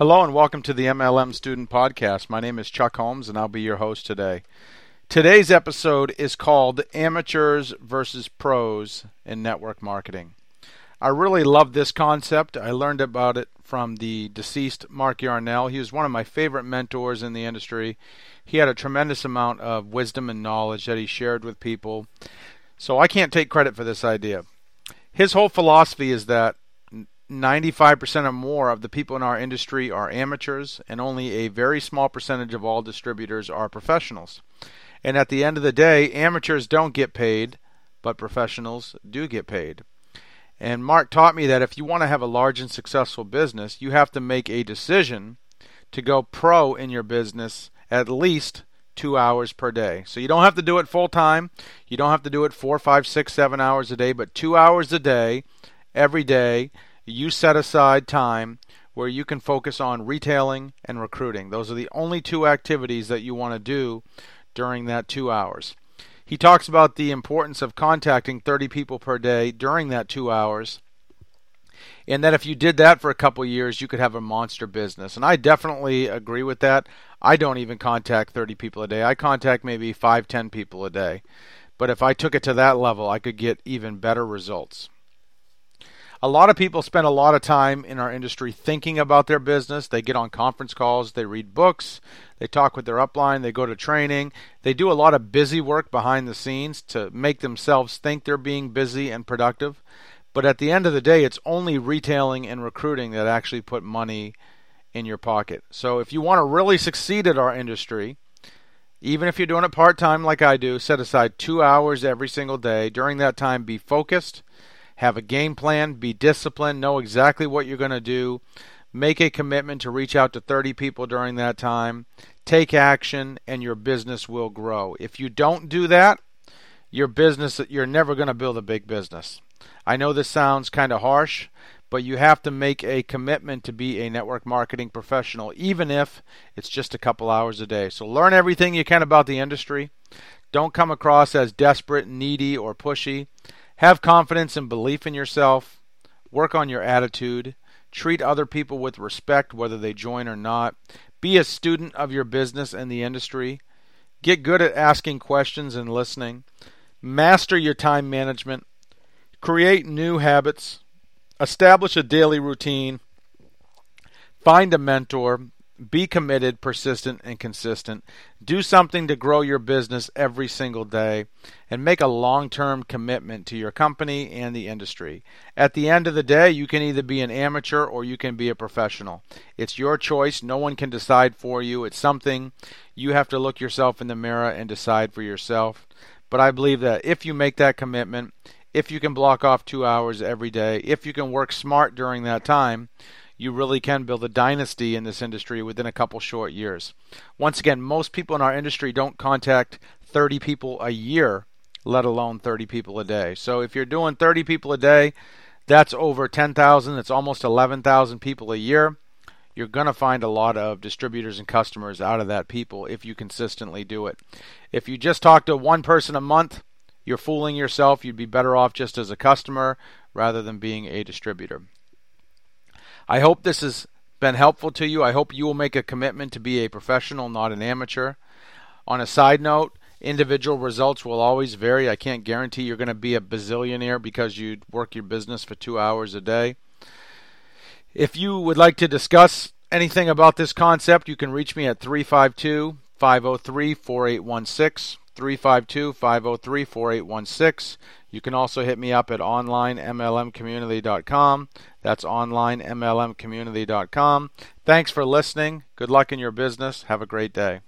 Hello and welcome to the MLM Student Podcast. My name is Chuck Holmes and I'll be your host today. Today's episode is called Amateurs versus Pros in Network Marketing. I really love this concept. I learned about it from the deceased Mark Yarnell. He was one of my favorite mentors in the industry. He had a tremendous amount of wisdom and knowledge that he shared with people. So I can't take credit for this idea. His whole philosophy is that 95% or more of the people in our industry are amateurs, and only a very small percentage of all distributors are professionals. And at the end of the day, amateurs don't get paid, but professionals do get paid. And Mark taught me that if you want to have a large and successful business, you have to make a decision to go pro in your business at least two hours per day. So you don't have to do it full time. You don't have to do it four, five, six, seven hours a day, but two hours a day, every day you set aside time where you can focus on retailing and recruiting. Those are the only two activities that you want to do during that two hours. He talks about the importance of contacting 30 people per day during that two hours. And that if you did that for a couple years, you could have a monster business. And I definitely agree with that. I don't even contact 30 people a day. I contact maybe 5, 10 people a day. But if I took it to that level, I could get even better results a lot of people spend a lot of time in our industry thinking about their business. They get on conference calls, they read books, they talk with their upline, they go to training. They do a lot of busy work behind the scenes to make themselves think they're being busy and productive. But at the end of the day, it's only retailing and recruiting that actually put money in your pocket. So if you want to really succeed at our industry, even if you're doing it part time like I do, set aside two hours every single day. During that time, be focused have a game plan, be disciplined, know exactly what you're going to do, make a commitment to reach out to 30 people during that time, take action, and your business will grow. If you don't do that, your business, you're never going to build a big business. I know this sounds kind of harsh, but you have to make a commitment to be a network marketing professional, even if it's just a couple hours a day. So learn everything you can about the industry. Don't come across as desperate, needy, or pushy. Have confidence and belief in yourself. Work on your attitude. Treat other people with respect, whether they join or not. Be a student of your business and the industry. Get good at asking questions and listening. Master your time management. Create new habits. Establish a daily routine. Find a mentor be committed, persistent, and consistent. Do something to grow your business every single day and make a long term commitment to your company and the industry. At the end of the day, you can either be an amateur or you can be a professional. It's your choice. No one can decide for you. It's something you have to look yourself in the mirror and decide for yourself. But I believe that if you make that commitment, if you can block off two hours every day, if you can work smart during that time, you really can build a dynasty in this industry within a couple short years. Once again, most people in our industry don't contact 30 people a year, let alone 30 people a day. So if you're doing 30 people a day, that's over 10,000, it's almost 11,000 people a year. You're going to find a lot of distributors and customers out of that people if you consistently do it. If you just talk to one person a month, you're fooling yourself. You'd be better off just as a customer rather than being a distributor. I hope this has been helpful to you. I hope you will make a commitment to be a professional, not an amateur. On a side note, individual results will always vary. I can't guarantee you're going to be a bazillionaire because you work your business for two hours a day. If you would like to discuss anything about this concept, you can reach me at 352 503 4816. 352 503 4816. You can also hit me up at onlinemlmcommunity.com. That's onlinemlmcommunity.com. Thanks for listening. Good luck in your business. Have a great day.